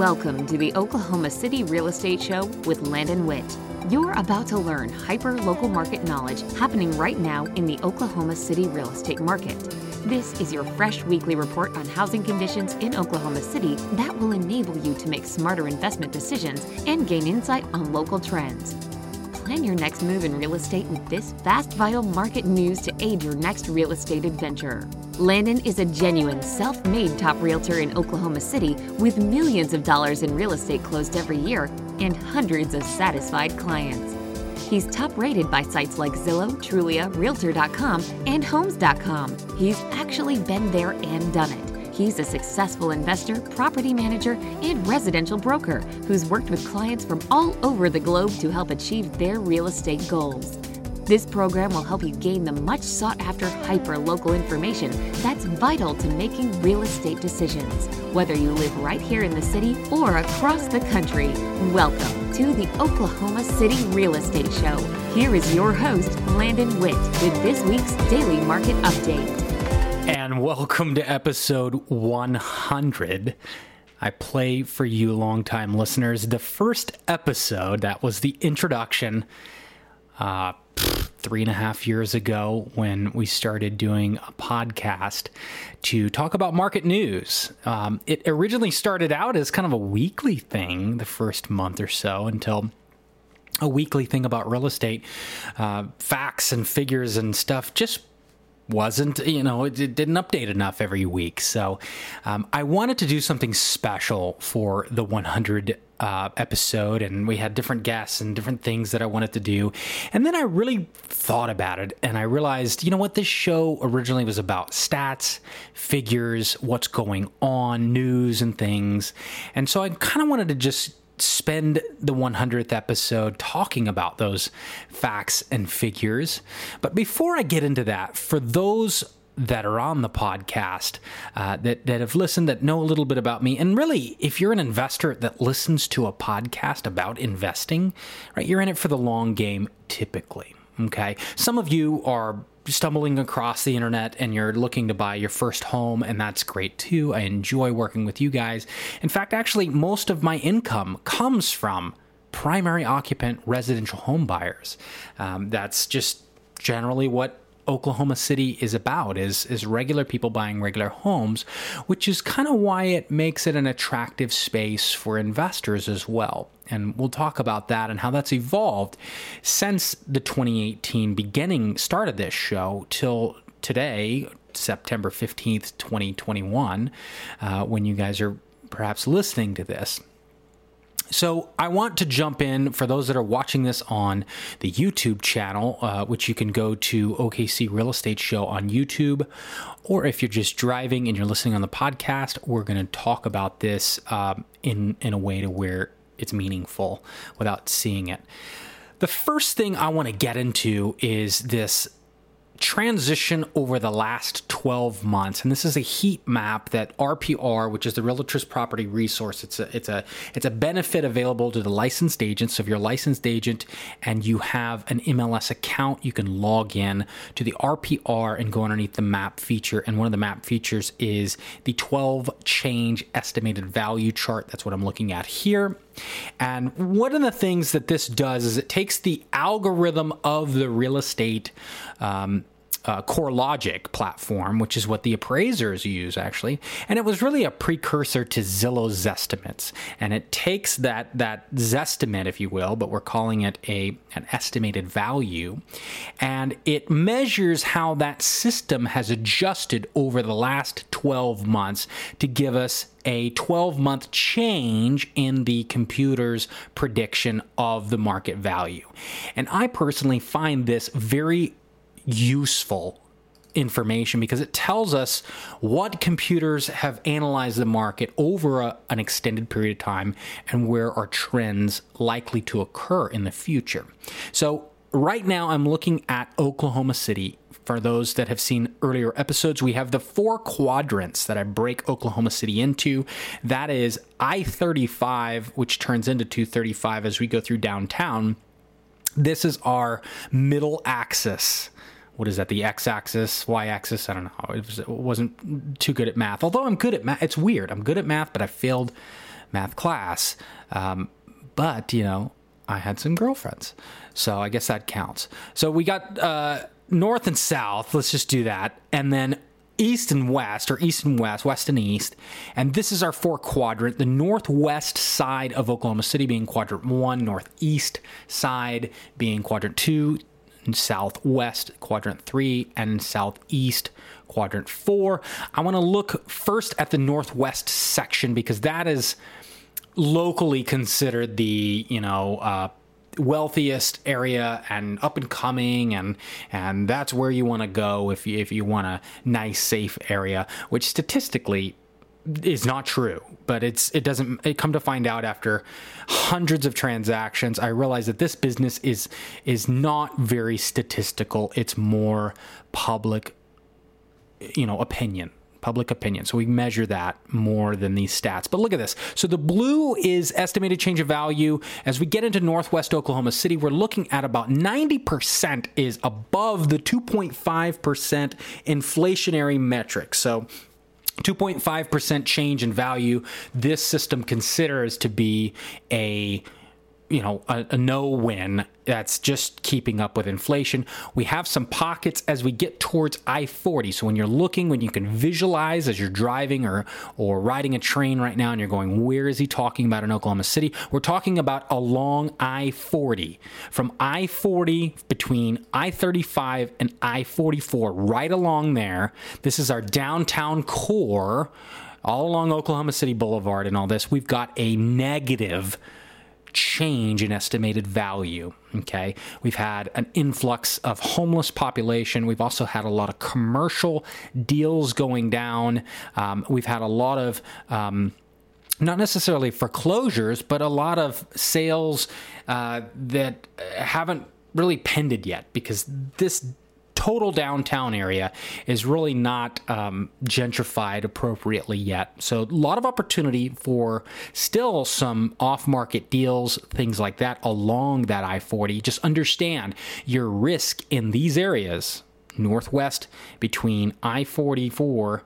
Welcome to the Oklahoma City Real Estate Show with Landon Witt. You're about to learn hyper local market knowledge happening right now in the Oklahoma City real estate market. This is your fresh weekly report on housing conditions in Oklahoma City that will enable you to make smarter investment decisions and gain insight on local trends. Plan your next move in real estate with this fast, vital market news to aid your next real estate adventure. Landon is a genuine, self made top realtor in Oklahoma City with millions of dollars in real estate closed every year and hundreds of satisfied clients. He's top rated by sites like Zillow, Trulia, Realtor.com, and Homes.com. He's actually been there and done it. He's a successful investor, property manager, and residential broker who's worked with clients from all over the globe to help achieve their real estate goals. This program will help you gain the much sought after hyper local information that's vital to making real estate decisions, whether you live right here in the city or across the country. Welcome to the Oklahoma City Real Estate Show. Here is your host, Landon Witt, with this week's Daily Market Update and welcome to episode 100. I play for you longtime listeners. The first episode, that was the introduction uh, three and a half years ago when we started doing a podcast to talk about market news. Um, it originally started out as kind of a weekly thing the first month or so until a weekly thing about real estate, uh, facts and figures and stuff just wasn't, you know, it, didn't update enough every week. So um, I wanted to do something special for the 100 uh, episode, and we had different guests and different things that I wanted to do. And then I really thought about it, and I realized, you know what, this show originally was about stats, figures, what's going on, news, and things. And so I kind of wanted to just spend the 100th episode talking about those facts and figures. But before I get into that, for those that are on the podcast uh, that, that have listened, that know a little bit about me. And really, if you're an investor that listens to a podcast about investing, right, you're in it for the long game typically. Okay. Some of you are stumbling across the internet and you're looking to buy your first home, and that's great too. I enjoy working with you guys. In fact, actually, most of my income comes from primary occupant residential home buyers. Um, that's just generally what Oklahoma City is about is is regular people buying regular homes, which is kind of why it makes it an attractive space for investors as well. And we'll talk about that and how that's evolved since the 2018 beginning start of this show till today, September 15th, 2021, uh, when you guys are perhaps listening to this. So, I want to jump in for those that are watching this on the YouTube channel, uh, which you can go to OKC Real Estate Show on YouTube, or if you're just driving and you're listening on the podcast, we're going to talk about this um, in in a way to where it's meaningful without seeing it. The first thing I want to get into is this transition over the last 12 months and this is a heat map that RPR which is the realtors property resource it's a it's a it's a benefit available to the licensed agents. So if you're a licensed agent and you have an MLS account you can log in to the RPR and go underneath the map feature. And one of the map features is the 12 change estimated value chart. That's what I'm looking at here. And one of the things that this does is it takes the algorithm of the real estate um, uh, CoreLogic platform, which is what the appraisers use actually, and it was really a precursor to Zillow's Zestimates. And it takes that that Zestimate, if you will, but we're calling it a an estimated value, and it measures how that system has adjusted over the last 12 months to give us a 12 month change in the computer's prediction of the market value. And I personally find this very useful information because it tells us what computers have analyzed the market over a, an extended period of time and where are trends likely to occur in the future. So, right now, I'm looking at Oklahoma City. For those that have seen earlier episodes, we have the four quadrants that I break Oklahoma City into. That is I 35, which turns into 235 as we go through downtown. This is our middle axis what is that the x-axis y-axis i don't know it, was, it wasn't too good at math although i'm good at math it's weird i'm good at math but i failed math class. Um, but, you know, I had some girlfriends. So I guess that counts. So we got uh, north and south. Let's just do that. And then east and west, or east and west, west and east. And this is our four quadrant. The northwest side of Oklahoma City being quadrant one, northeast side being quadrant two, southwest quadrant three, and southeast quadrant four. I want to look first at the northwest section because that is locally considered the you know uh, wealthiest area and up and coming and and that's where you want to go if you, if you want a nice safe area which statistically is not true but it's it doesn't it come to find out after hundreds of transactions i realize that this business is is not very statistical it's more public you know opinion public opinion. So we measure that more than these stats. But look at this. So the blue is estimated change of value. As we get into Northwest Oklahoma City, we're looking at about 90% is above the 2.5% inflationary metric. So 2.5% change in value, this system considers to be a you know a, a no win that's just keeping up with inflation. We have some pockets as we get towards I-40. So when you're looking, when you can visualize as you're driving or or riding a train right now and you're going, where is he talking about in Oklahoma City? We're talking about along I-40. From I-40 between I-35 and I-44 right along there. This is our downtown core all along Oklahoma City Boulevard and all this. We've got a negative change in estimated value. Okay. We've had an influx of homeless population. We've also had a lot of commercial deals going down. Um, we've had a lot of, um, not necessarily foreclosures, but a lot of sales uh, that haven't really pended yet because this total downtown area is really not um, gentrified appropriately yet. So, a lot of opportunity for still some off market deals, things like that along that I 40. Just understand your risk in these areas, northwest between I 44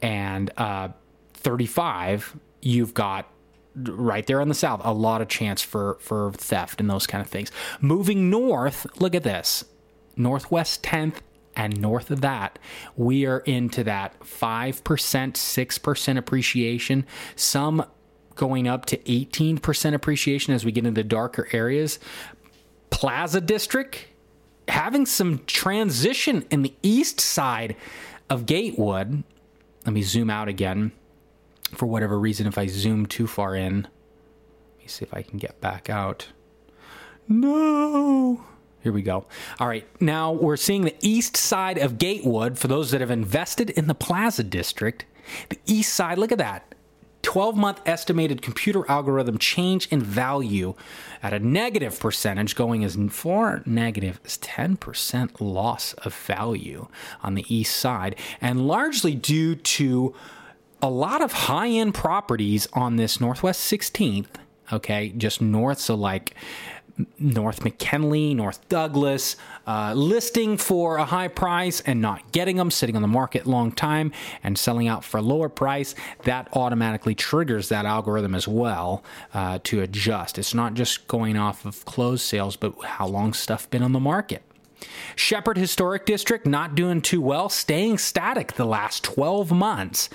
and uh, 35, you've got right there in the south a lot of chance for for theft and those kind of things moving north look at this Northwest 10th, and north of that, we are into that 5%, 6% appreciation. Some going up to 18% appreciation as we get into darker areas. Plaza District having some transition in the east side of Gatewood. Let me zoom out again. For whatever reason, if I zoom too far in, let me see if I can get back out. No. Here we go. All right, now we're seeing the east side of Gatewood for those that have invested in the Plaza District. The east side, look at that. 12 month estimated computer algorithm change in value at a negative percentage, going as far negative as 10% loss of value on the east side, and largely due to a lot of high end properties on this Northwest 16th, okay, just north, so like North McKinley, North Douglas, uh, listing for a high price and not getting them, sitting on the market long time and selling out for a lower price, that automatically triggers that algorithm as well uh, to adjust. It's not just going off of closed sales, but how long stuff been on the market. Shepherd Historic District not doing too well, staying static the last 12 months.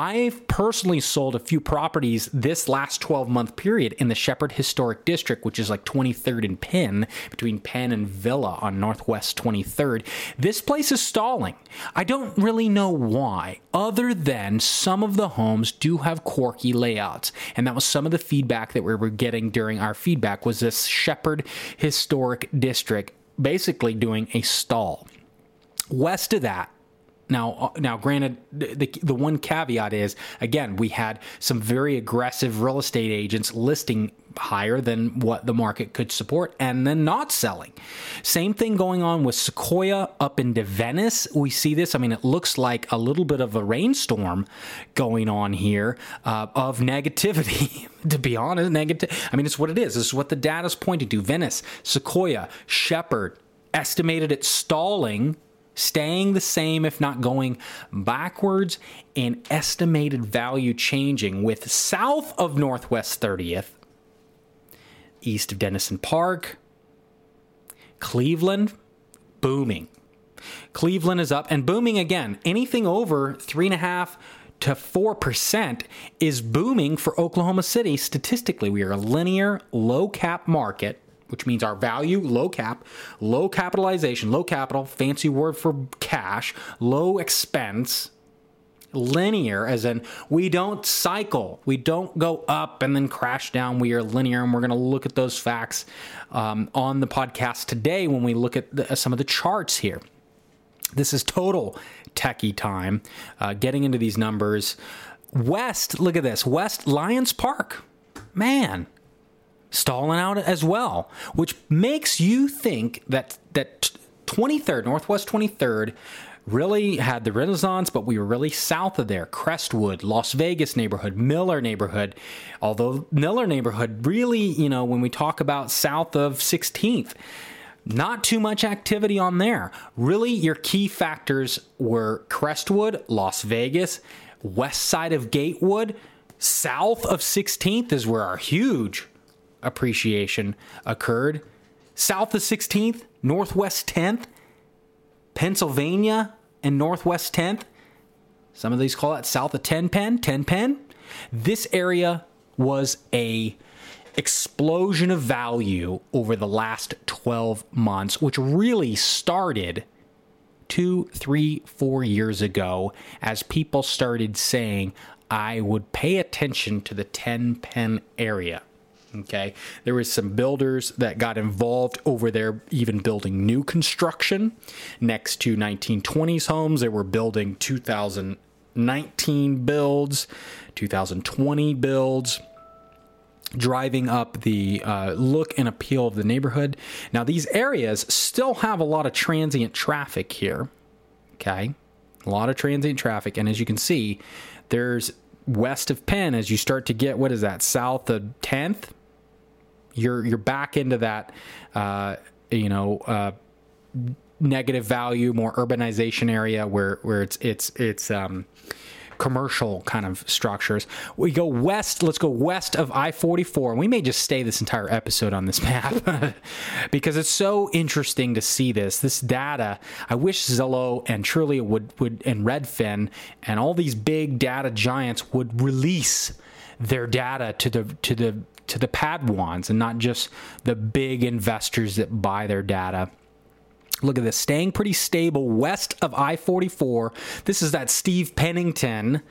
I've personally sold a few properties this last 12 month period in the Shepherd Historic District, which is like 23rd and Penn, between Penn and Villa on Northwest 23rd. This place is stalling. I don't really know why, other than some of the homes do have quirky layouts. And that was some of the feedback that we were getting during our feedback was this Shepherd Historic District basically doing a stall. West of that, now, uh, now, granted, the, the one caveat is again we had some very aggressive real estate agents listing higher than what the market could support and then not selling. Same thing going on with Sequoia up into Venice. We see this. I mean, it looks like a little bit of a rainstorm going on here uh, of negativity. to be honest, negative. I mean, it's what it is. This is what the data's pointing to. Venice, Sequoia, Shepherd estimated it stalling staying the same, if not going backwards, and estimated value changing with south of Northwest 30th, east of Denison Park, Cleveland, booming. Cleveland is up and booming again. Anything over three and a half to 4% is booming for Oklahoma City. Statistically, we are a linear, low cap market, which means our value, low cap, low capitalization, low capital, fancy word for cash, low expense. Linear, as in we don't cycle, we don't go up and then crash down. We are linear, and we're going to look at those facts um, on the podcast today when we look at the, some of the charts here. This is total techie time. Uh, getting into these numbers. West, look at this. West Lions Park. Man, stalling out as well, which makes you think that that 23rd, Northwest 23rd, really had the Renaissance, but we were really south of there. Crestwood, Las Vegas neighborhood, Miller neighborhood. Although Miller neighborhood really, you know, when we talk about south of 16th, not too much activity on there. Really, your key factors were Crestwood, Las Vegas, west side of Gatewood, south of 16th is where our huge appreciation occurred. South of 16th, Northwest 10th, Pennsylvania and Northwest 10th. Some of these call it south of 10 Penn, 10 Penn. This area was a explosion of value over the last 12 months, which really started two, three, four years ago as people started saying, I would pay attention to the 10 Penn area. Okay. There was some builders that got involved over there, even building new construction next to 1920s homes. They were building 2019 builds, 2020 builds driving up the uh, look and appeal of the neighborhood. Now, these areas still have a lot of transient traffic here. Okay. A lot of transient traffic. And as you can see, there's west of Penn as you start to get, what is that, south of 10th? You're, you're back into that, uh, you know, uh, negative value, more urbanization area where, where it's, it's, it's, um, commercial kind of structures. We go west, let's go west of I 44. And we may just stay this entire episode on this map because it's so interesting to see this. This data, I wish Zillow and Trulia would, would, and Redfin and all these big data giants would release their data to the, to the, to the Padawans and not just the big investors that buy their data. Look at this, staying pretty stable west of I 44. This is that Steve Pennington.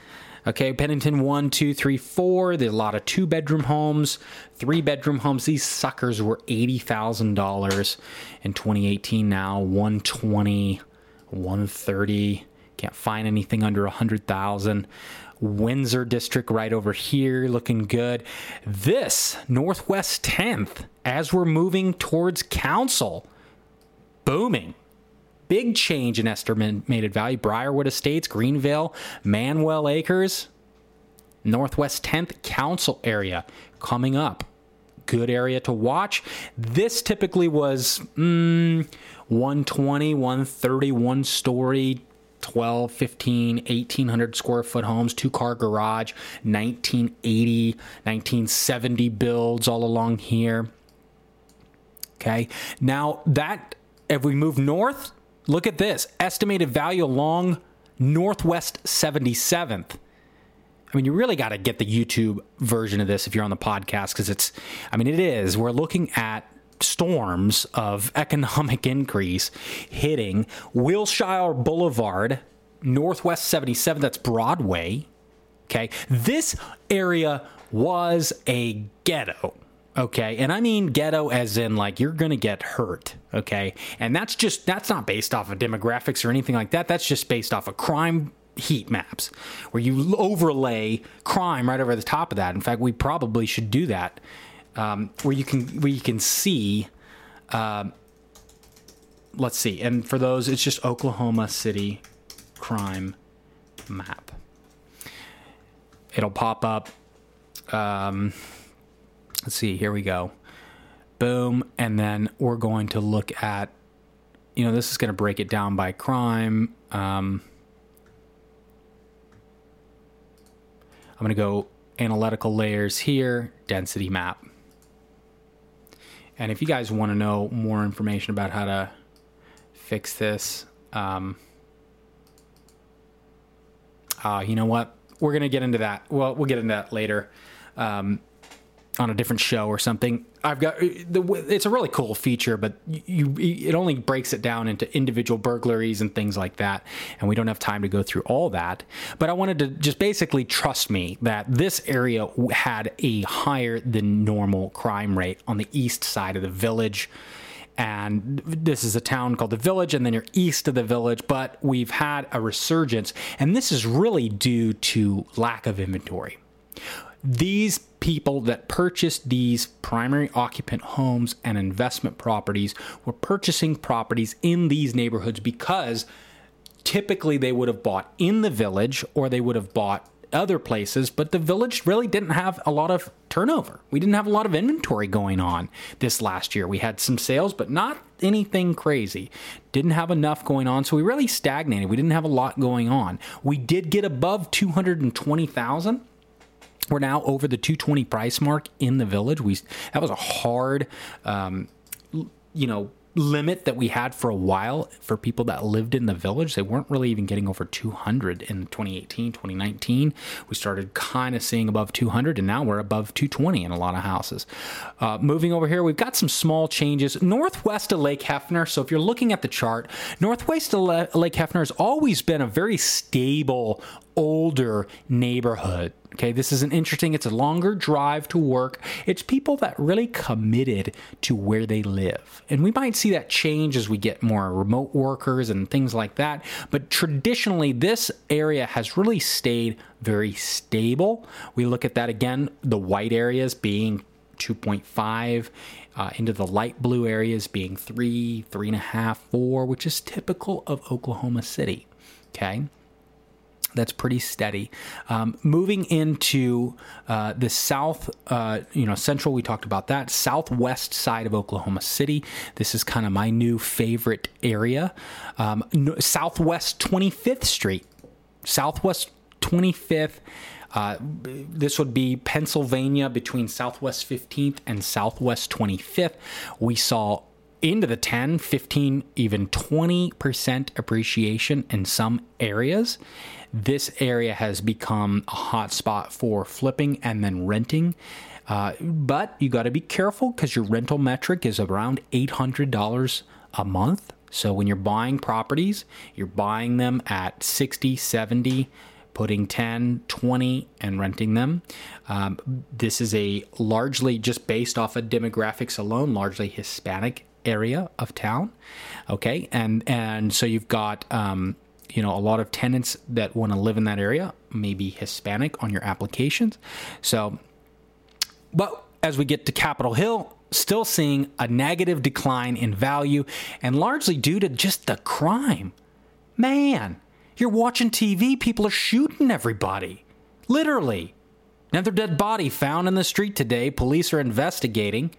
Okay, Pennington one, two, three, four. There's a lot of two bedroom homes, three bedroom homes. These suckers were $80,000 in 2018 now, 120, 130. Can't find anything under 100,000. Windsor district right over here looking good. This Northwest 10th as we're moving towards council booming. Big change in estimated value. Briarwood Estates, Greenville, Manuel Acres, Northwest 10th Council area coming up. Good area to watch. This typically was mm, 120, 130, one story, 12, 15, 1800 square foot homes, two car garage, 1980, 1970 builds all along here. Okay. Now that if we move north, look at this estimated value along Northwest 77th. I mean, you really got to get the YouTube version of this if you're on the podcast because it's, I mean, it is. We're looking at storms of economic increase hitting Wilshire Boulevard, Northwest 77, that's Broadway. Okay. This area was a ghetto. Okay. And I mean ghetto as in like you're going to get hurt. Okay. And that's just, that's not based off of demographics or anything like that. That's just based off of crime heat maps where you overlay crime right over the top of that. In fact, we probably should do that um, where you can, where you can see, uh, let's see. And for those, it's just Oklahoma City crime map. It'll pop up. Um, let's see, here we go. Boom. And then we're going to look at, you know, this is going to break it down by crime. Um, I'm going to go analytical layers here, density map. And if you guys want to know more information about how to fix this, um, uh, you know what? We're going to get into that. Well, we'll get into that later. Um, on a different show or something. I've got the it's a really cool feature, but you it only breaks it down into individual burglaries and things like that, and we don't have time to go through all that. But I wanted to just basically trust me that this area had a higher than normal crime rate on the east side of the village. And this is a town called the Village, and then you're east of the Village, but we've had a resurgence, and this is really due to lack of inventory these people that purchased these primary occupant homes and investment properties were purchasing properties in these neighborhoods because typically they would have bought in the village or they would have bought other places, but the village really didn't have a lot of turnover. We didn't have a lot of inventory going on this last year. We had some sales, but not anything crazy. Didn't have enough going on, so we really stagnated. We didn't have a lot going on. We did get above 220,000 we're now over the 220 price mark in the village. We that was a hard, um, you know, limit that we had for a while for people that lived in the village. They weren't really even getting over 200 in 2018, 2019. We started kind of seeing above 200, and now we're above 220 in a lot of houses. Uh, moving over here, we've got some small changes northwest of Lake Hefner. So if you're looking at the chart, northwest of Lake Hefner has always been a very stable, older neighborhood. Okay, this is an interesting, it's a longer drive to work. It's people that really committed to where they live. And we might see that change as we get more remote workers and things like that. But traditionally, this area has really stayed very stable. We look at that again, the white areas being 2.5 uh, into the light blue areas being three, three and a half, four, which is typical of Oklahoma City. Okay that's pretty steady. Um, moving into uh, the south, uh, you know, central, we talked about that. Southwest side of Oklahoma City. This is kind of my new favorite area. Um, no, Southwest 25th Street. Southwest 25th. Uh, this would be Pennsylvania between Southwest 15th and Southwest 25th. We saw into the 10, 15, even 20% appreciation in some areas this area has become a hotspot for flipping and then renting. Uh, but you got to be careful because your rental metric is around $800 a month. So when you're buying properties, you're buying them at 60, 70, putting 10, 20 and renting them. Um, this is a largely just based off of demographics alone, largely Hispanic area of town. Okay. And, and so you've got, um, you know a lot of tenants that want to live in that area may be hispanic on your applications. So but as we get to capitol hill still seeing a negative decline in value and largely due to just the crime. Man you're watching tv people are shooting everybody literally. Another dead body found in the street today police are investigating.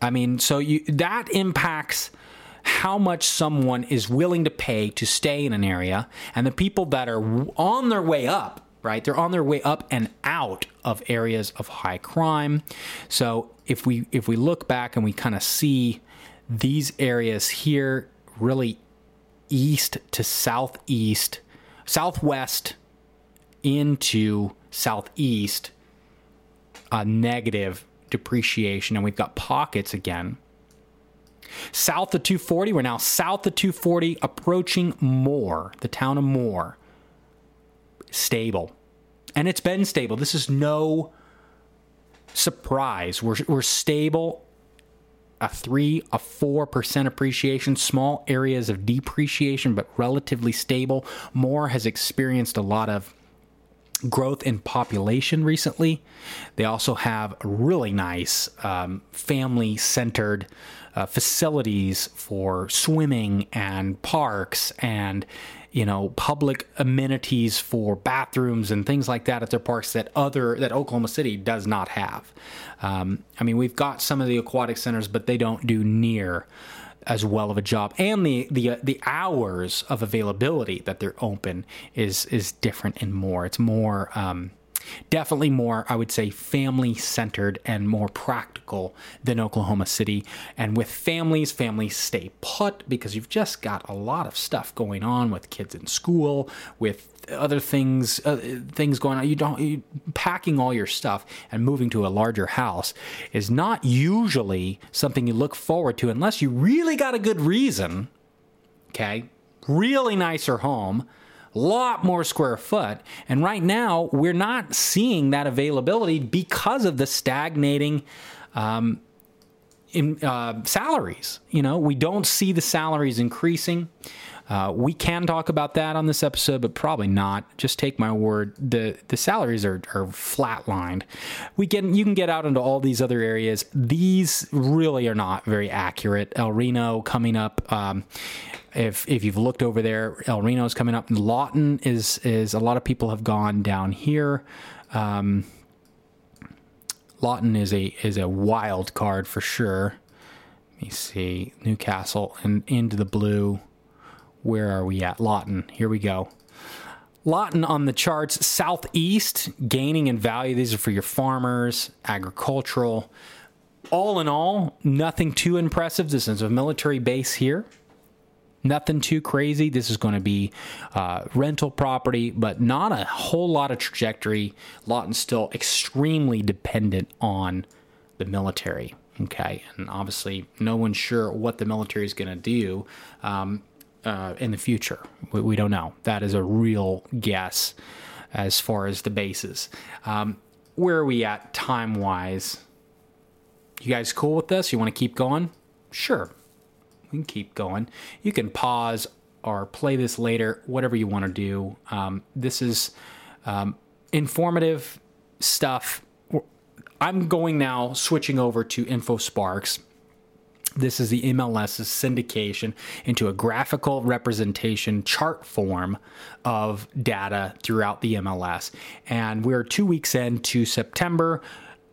I mean so you that impacts how much someone is willing to pay to stay in an area and the people that are on their way up right they're on their way up and out of areas of high crime. So if we if we look back and we kind of see these areas here really east to southeast southwest into southeast a negative depreciation and we've got pockets again South of 240, we're now south of 240, approaching Moore, the town of Moore. Stable. And it's been stable. This is no surprise. We're, we're stable, a 3, a 4% appreciation, small areas of depreciation, but relatively stable. Moore has experienced a lot of growth in population recently. They also have really nice um, family centered uh, facilities for swimming and parks and you know public amenities for bathrooms and things like that at their parks that other that Oklahoma City does not have. Um, I mean, we've got some of the aquatic centers, but they don't do near as well of a job, and the the uh, the hours of availability that they're open is is different and more. It's more. Um, definitely more, I would say, family centered and more practical than Oklahoma City. And with families, families stay put because you've just got a lot of stuff going on with kids in school, with other things uh, things going on you don't you, packing all your stuff and moving to a larger house is not usually something you look forward to unless you really got a good reason okay really nicer home lot more square foot. And right now, we're not seeing that availability because of the stagnating um, in uh, salaries. You know, we don't see the salaries increasing. Uh, we can talk about that on this episode, but probably not. Just take my word. the The salaries are are flatlined. We can you can get out into all these other areas. These really are not very accurate. El Reno coming up. Um, if if you've looked over there, El Reno is coming up. Lawton is is a lot of people have gone down here. Um, Lawton is a is a wild card for sure. Let me see Newcastle and into the blue. Where are we at? Lawton. Here we go. Lawton on the charts, southeast, gaining in value. These are for your farmers, agricultural. All in all, nothing too impressive. This is a military base here. Nothing too crazy. This is going to be uh, rental property, but not a whole lot of trajectory. Lawton's still extremely dependent on the military. Okay, and obviously, no one's sure what the military is going to do um, uh, in the future. We, we, don't know. That is a real guess as far as the bases. Um, where are we at time wise? You guys cool with this? You want to keep going? Sure, we can keep going. You can pause or play this later, whatever you want to do. Um, this is um, informative stuff. I'm going now, switching over to InfoSparks. This is the MLS's syndication into a graphical representation chart form of data throughout the MLS. And we're two weeks into September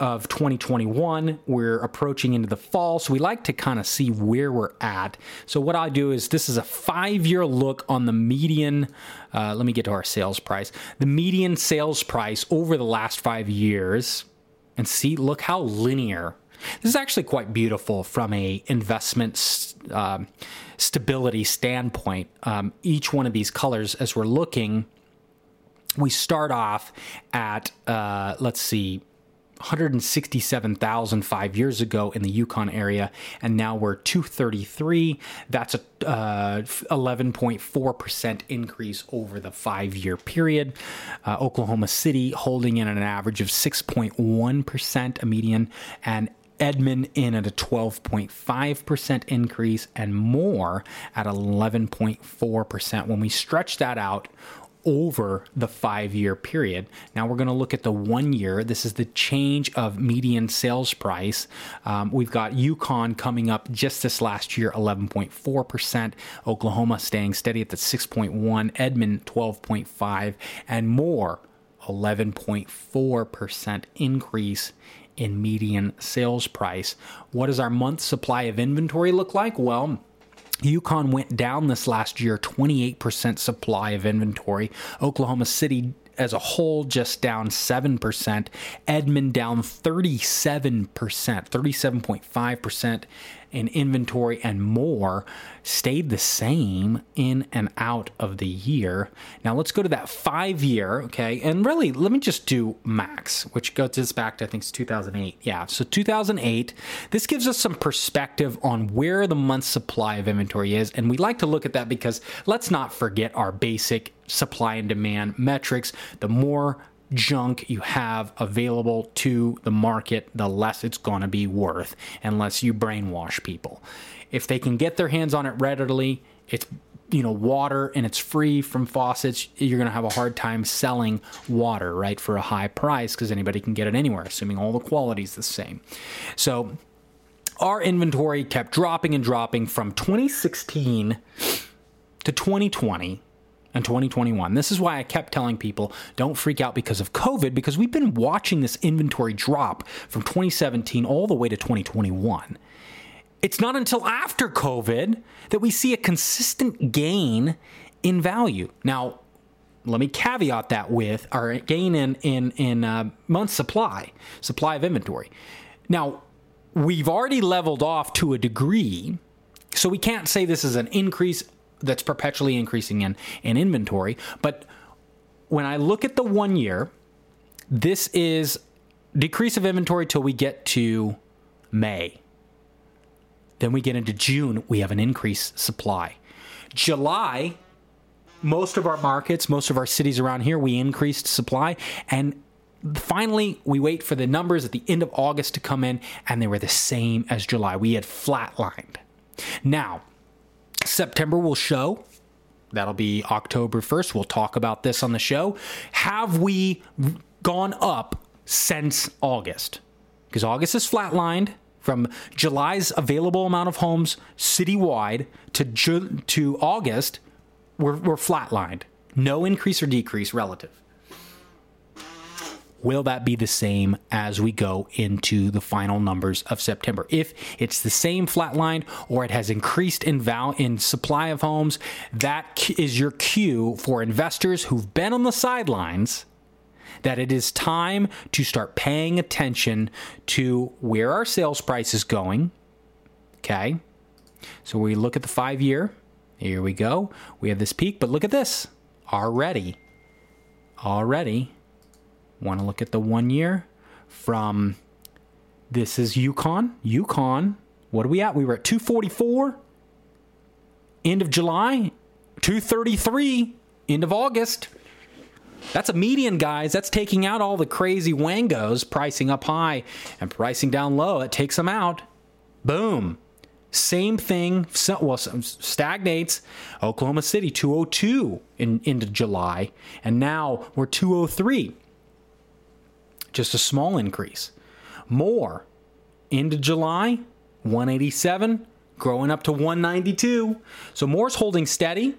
of 2021. We're approaching into the fall, so we like to kind of see where we're at. So, what I do is this is a five year look on the median. Uh, let me get to our sales price. The median sales price over the last five years, and see, look how linear. This is actually quite beautiful from a investment um, stability standpoint. Um, each one of these colors, as we're looking, we start off at uh, let's see 167,000 five years ago in the Yukon area, and now we're 233. That's a uh, 11.4% increase over the five year period. Uh, Oklahoma City holding in an average of 6.1%, a median, and Edmond in at a 12.5% increase and Moore at 11.4%. When we stretch that out over the five year period. Now we're going to look at the one year. This is the change of median sales price. Um, we've got Yukon coming up just this last year, 11.4%. Oklahoma staying steady at the 6.1. Edmond, 12.5, and Moore, 11.4% increase in median sales price. What does our month supply of inventory look like? Well, Yukon went down this last year, 28% supply of inventory. Oklahoma City as a whole just down 7%. Edmond down 37%, 37.5% in inventory and Moore stayed the same in and out of the year. Now let's go to that five year, okay? And really, let me just do max, which goes this back to I think it's 2008. Yeah, so 2008. This gives us some perspective on where the month supply of inventory is, and we like to look at that because let's not forget our basic supply and demand metrics. The more junk you have available to the market, the less it's going to be worth unless you brainwash people. If they can get their hands on it readily, it's you know water and it's free from faucets you're going to have a hard time selling water right for a high price because anybody can get it anywhere assuming all the quality is the same so our inventory kept dropping and dropping from 2016 to 2020 and 2021. This is why I kept telling people don't freak out because of COVID, because we've been watching this inventory drop from 2017 all the way to 2021. it's not until after COVID that we see a consistent gain in value. Now, let me caveat that with our gain in in in uh, month supply, supply of inventory. Now, we've already leveled off to a degree, so we can't say this is an increase that's perpetually increasing in in inventory. But when I look at the one year, this is decrease of inventory till we get to May. Then we get into June, we have an increased supply. July, most of our markets, most of our cities around here, we increased supply. And finally, we wait for the numbers at the end of August to come in, and they were the same as July. We had flatlined. Now, September will show. That'll be October 1st. We'll talk about this on the show. Have we gone up since August? Because August is flatlined from July's available amount of homes citywide to Ju- to August, we're, we're flatlined. No increase or decrease relative. Will that be the same as we go into the final numbers of September? If it's the same flatline or it has increased in val in supply of homes, that is your cue for investors who've been on the sidelines that it is time to start paying attention to where our sales price is going. Okay. So we look at the five year. Here we go. We have this peak, but look at this already. Already. Want to look at the one year from this is Yukon. Yukon. What are we at? We were at 244 end of July, 233 end of August. That's a median, guys. That's taking out all the crazy wangos, pricing up high and pricing down low. It takes them out. Boom. Same thing, well, stagnates. Oklahoma City 202 in, into July, and now we're 203. Just a small increase. Moore into July, 187, growing up to 192. So Moore's holding steady.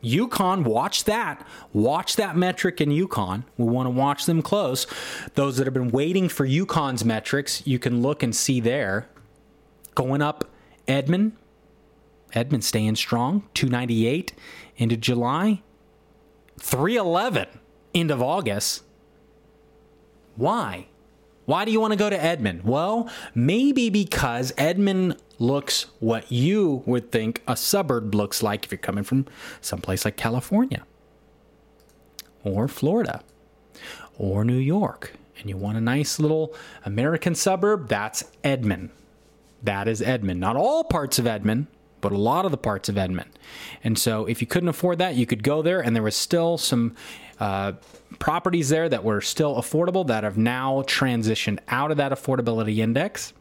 Yukon, watch that. Watch that metric in Yukon. We want to watch them close. Those that have been waiting for Yukon's metrics, you can look and see there. Going up, Edmond. Edmond staying strong, 298 into July, 311 end of August. Why? Why do you want to go to Edmond? Well, maybe because Edmond looks what you would think a suburb looks like if you're coming from someplace like California or Florida or New York and you want a nice little American suburb, that's Edmond. That is Edmond. Not all parts of Edmond, but a lot of the parts of Edmond. And so if you couldn't afford that, you could go there and there was still some uh, properties there that were still affordable that have now transitioned out of that affordability index.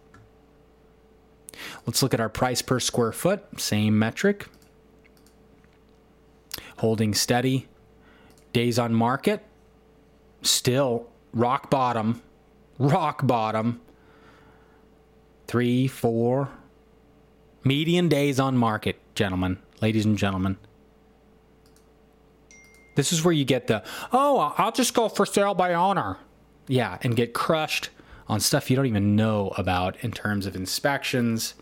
Let's look at our price per square foot, same metric. Holding steady. Days on market, still rock bottom, rock bottom. Three, four, median days on market, gentlemen, ladies and gentlemen. This is where you get the, oh, I'll just go for sale by owner. Yeah, and get crushed on stuff you don't even know about in terms of inspections,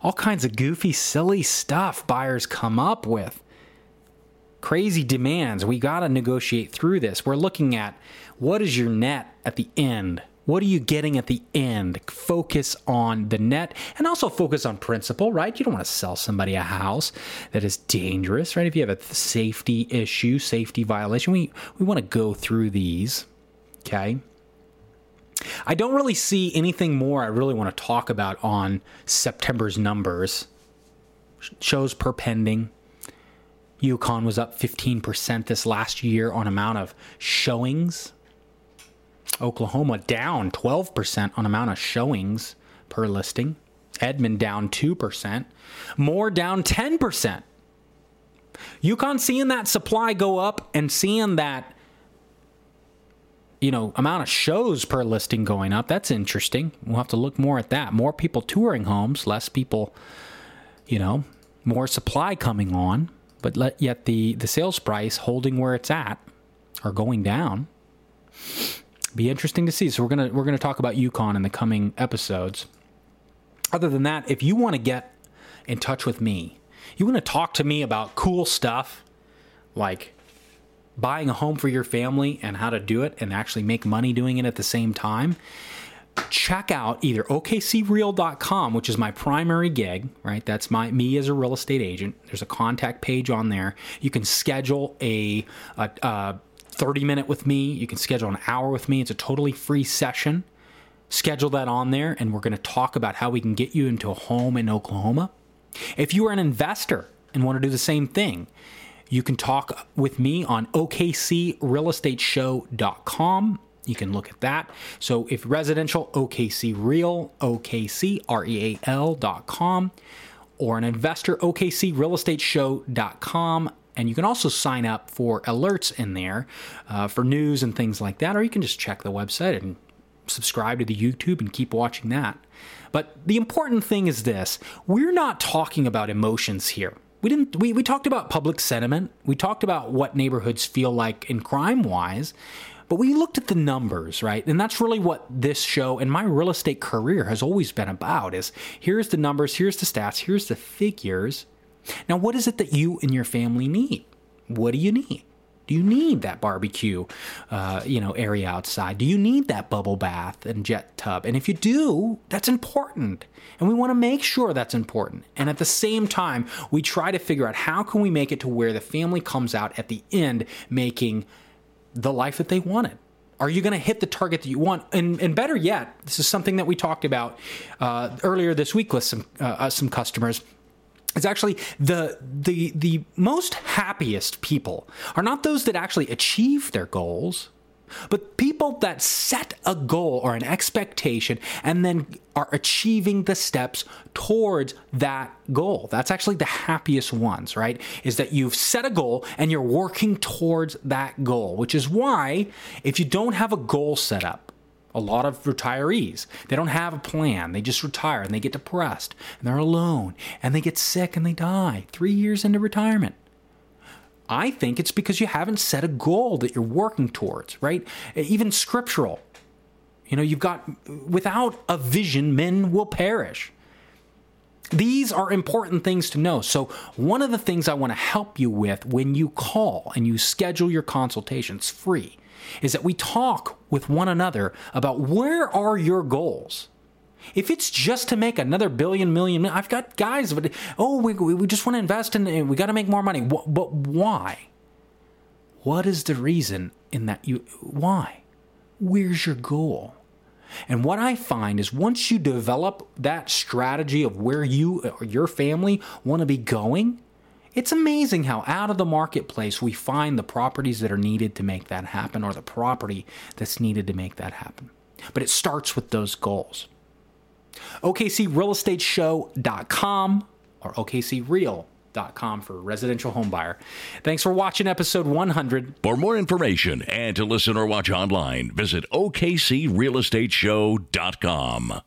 all kinds of goofy, silly stuff buyers come up with. Crazy demands. We got to negotiate through this. We're looking at what is your net at the end what are you getting at the end? Focus on the net and also focus on principle, right? You don't want to sell somebody a house that is dangerous, right? If you have a safety issue, safety violation, we, we want to go through these, okay? I don't really see anything more I really want to talk about on September's numbers. Shows per pending. Yukon was up 15% this last year on amount of showings Oklahoma down 12% on amount of showings per listing. Edmond down 2%. Moore down 10%. Yukon seeing that supply go up and seeing that you know amount of shows per listing going up that's interesting we'll have to look more at that more people touring homes less people you know more supply coming on but let, yet the the sales price holding where it's at or going down be interesting to see. So we're gonna we're gonna talk about Yukon in the coming episodes. Other than that, if you want to get in touch with me, you want to talk to me about cool stuff like buying a home for your family and how to do it and actually make money doing it at the same time, check out either okcreal.com, which is my primary gig, right? That's my me as a real estate agent. There's a contact page on there. You can schedule a, a, a 30 minute with me. You can schedule an hour with me. It's a totally free session. Schedule that on there, and we're going to talk about how we can get you into a home in Oklahoma. If you are an investor and want to do the same thing, you can talk with me on okcrealestateshow.com. You can look at that. So if residential, OKC Real, OKC, R-E-A-L dot com, or an investor, okcrealestateshow.com. And you can also sign up for alerts in there uh, for news and things like that, or you can just check the website and subscribe to the YouTube and keep watching that. But the important thing is this we're not talking about emotions here. We didn't we, we talked about public sentiment. We talked about what neighborhoods feel like in crime wise. But we looked at the numbers, right? And that's really what this show and my real estate career has always been about is here's the numbers, here's the stats, here's the figures. Now, what is it that you and your family need? What do you need? Do you need that barbecue, uh, you know, area outside? Do you need that bubble bath and jet tub? And if you do, that's important, and we want to make sure that's important. And at the same time, we try to figure out how can we make it to where the family comes out at the end making the life that they wanted. Are you going to hit the target that you want? And, and better yet, this is something that we talked about uh, earlier this week with some uh, uh some customers it's actually the the the most happiest people are not those that actually achieve their goals but people that set a goal or an expectation and then are achieving the steps towards that goal. That's actually the happiest ones, right? Is that you've set a goal and you're working towards that goal, which is why if you don't have a goal set up, a lot of retirees, they don't have a plan. They just retire and they get depressed and they're alone and they get sick and they die three years into retirement. I think it's because you haven't set a goal that you're working towards, right? Even scriptural. You know, you've got, without a vision, men will perish. These are important things to know. So, one of the things I want to help you with when you call and you schedule your consultations free is that we talk with one another about where are your goals? If it's just to make another billion, million, I've got guys, but oh, we, we just want to invest in, we got to make more money. But why? What is the reason in that you, why? Where's your goal? And what I find is once you develop that strategy of where you or your family want to be going, it's amazing how out of the marketplace we find the properties that are needed to make that happen or the property that's needed to make that happen. But it starts with those goals. OKCRealEstateShow.com or OKCReal.com for residential home buyer. Thanks for watching episode 100. For more information and to listen or watch online, visit OKCRealEstateShow.com.